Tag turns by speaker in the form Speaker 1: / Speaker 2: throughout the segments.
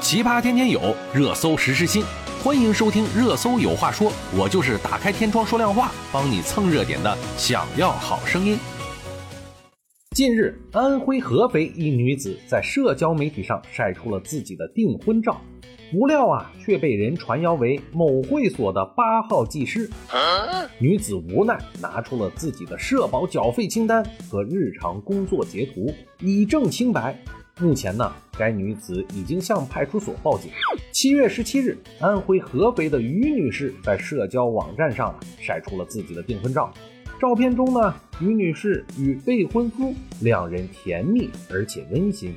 Speaker 1: 奇葩天天有，热搜实时新，欢迎收听《热搜有话说》，我就是打开天窗说亮话，帮你蹭热点的。想要好声音。近日，安徽合肥一女子在社交媒体上晒出了自己的订婚照，不料啊，却被人传谣为某会所的八号技师。女子无奈拿出了自己的社保缴费清单和日常工作截图，以证清白。目前呢，该女子已经向派出所报警。七月十七日，安徽合肥的于女士在社交网站上晒出了自己的订婚照。照片中呢，于女士与未婚夫两人甜蜜而且温馨，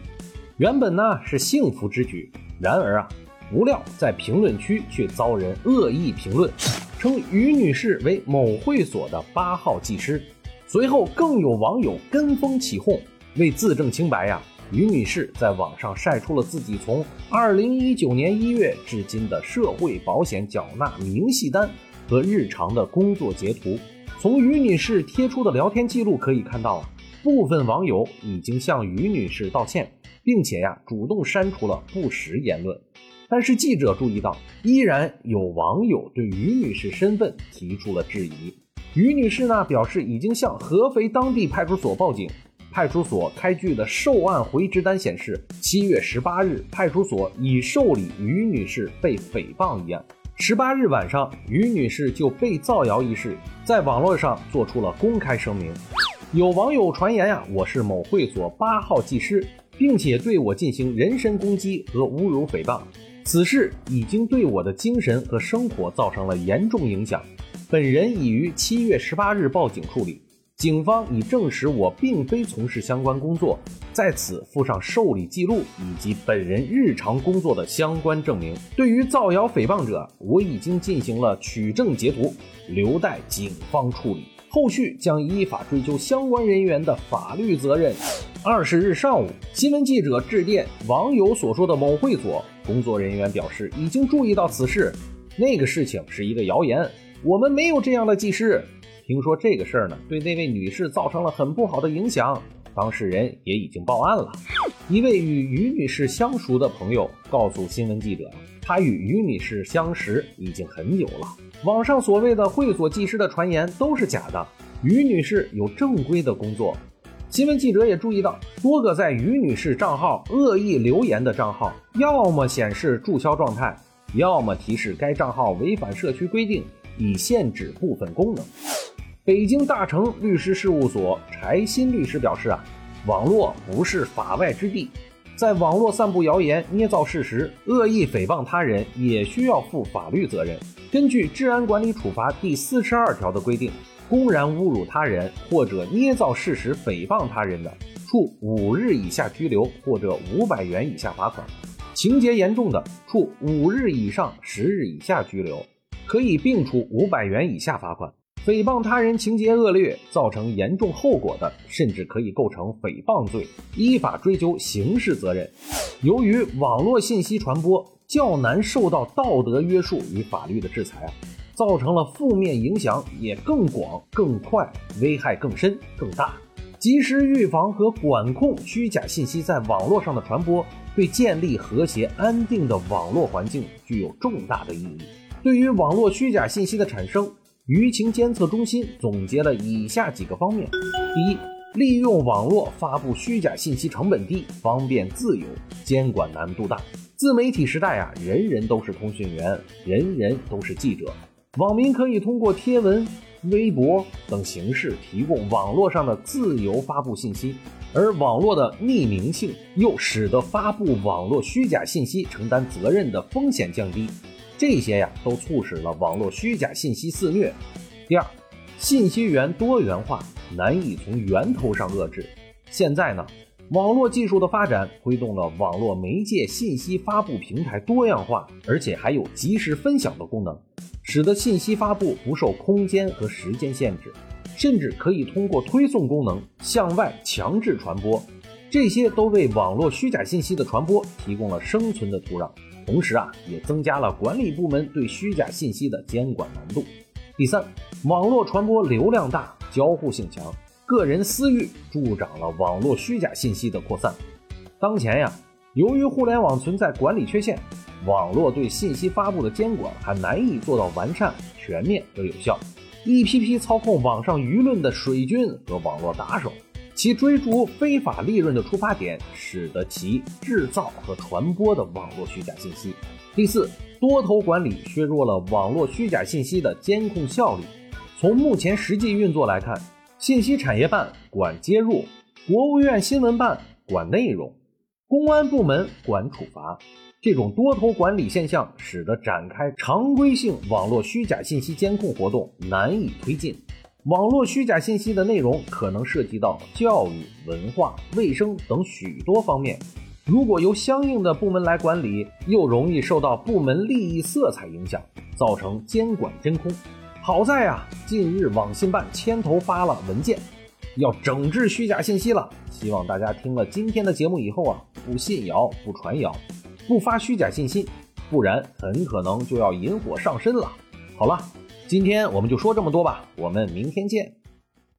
Speaker 1: 原本呢是幸福之举。然而啊，不料在评论区却遭人恶意评论，称于女士为某会所的八号技师。随后更有网友跟风起哄，为自证清白呀。于女士在网上晒出了自己从二零一九年一月至今的社会保险缴纳明细单和日常的工作截图。从于女士贴出的聊天记录可以看到，部分网友已经向于女士道歉，并且呀主动删除了不实言论。但是记者注意到，依然有网友对于女士身份提出了质疑。于女士呢表示已经向合肥当地派出所报警。派出所开具的受案回执单显示，七月十八日，派出所已受理于女士被诽谤一案。十八日晚上，于女士就被造谣一事在网络上做出了公开声明。有网友传言呀，我是某会所八号技师，并且对我进行人身攻击和侮辱诽谤，此事已经对我的精神和生活造成了严重影响。本人已于七月十八日报警处理。警方已证实我并非从事相关工作，在此附上受理记录以及本人日常工作的相关证明。对于造谣诽谤者，我已经进行了取证截图，留待警方处理，后续将依法追究相关人员的法律责任。二十日上午，新闻记者致电网友所说的某会所工作人员，表示已经注意到此事，那个事情是一个谣言，我们没有这样的技师。听说这个事儿呢，对那位女士造成了很不好的影响，当事人也已经报案了。一位与于女士相熟的朋友告诉新闻记者，他与于女士相识已经很久了。网上所谓的会所技师的传言都是假的，于女士有正规的工作。新闻记者也注意到，多个在于女士账号恶意留言的账号，要么显示注销状态，要么提示该账号违反社区规定，已限制部分功能。北京大成律师事务所柴新律师表示啊，网络不是法外之地，在网络散布谣言、捏造事实、恶意诽谤他人，也需要负法律责任。根据《治安管理处罚》第四十二条的规定，公然侮辱他人或者捏造事实诽谤他人的，处五日以下拘留或者五百元以下罚款；情节严重的，处五日以上十日以下拘留，可以并处五百元以下罚款。诽谤他人情节恶劣，造成严重后果的，甚至可以构成诽谤罪，依法追究刑事责任。由于网络信息传播较难受到道德约束与法律的制裁啊，造成了负面影响也更广、更快，危害更深、更大。及时预防和管控虚假信息在网络上的传播，对建立和谐安定的网络环境具有重大的意义。对于网络虚假信息的产生，舆情监测中心总结了以下几个方面：第一，利用网络发布虚假信息成本低、方便自由，监管难度大。自媒体时代啊，人人都是通讯员，人人都是记者。网民可以通过贴文、微博等形式提供网络上的自由发布信息，而网络的匿名性又使得发布网络虚假信息承担责任的风险降低。这些呀，都促使了网络虚假信息肆虐。第二，信息源多元化，难以从源头上遏制。现在呢，网络技术的发展推动了网络媒介信息发布平台多样化，而且还有及时分享的功能，使得信息发布不受空间和时间限制，甚至可以通过推送功能向外强制传播。这些都为网络虚假信息的传播提供了生存的土壤。同时啊，也增加了管理部门对虚假信息的监管难度。第三，网络传播流量大，交互性强，个人私欲助长了网络虚假信息的扩散。当前呀，由于互联网存在管理缺陷，网络对信息发布的监管还难以做到完善、全面和有效。一批批操控网上舆论的水军和网络打手，其追逐非法利润的出发点，使得其制造和传播的网络虚假信息。第四，多头管理削弱了网络虚假信息的监控效率。从目前实际运作来看，信息产业办管接入，国务院新闻办管内容。公安部门管处罚，这种多头管理现象使得展开常规性网络虚假信息监控活动难以推进。网络虚假信息的内容可能涉及到教育、文化、卫生等许多方面，如果由相应的部门来管理，又容易受到部门利益色彩影响，造成监管真空。好在啊，近日网信办牵头发了文件。要整治虚假信息了，希望大家听了今天的节目以后啊，不信谣、不传谣、不发虚假信息，不然很可能就要引火上身了。好了，今天我们就说这么多吧，我们明天见。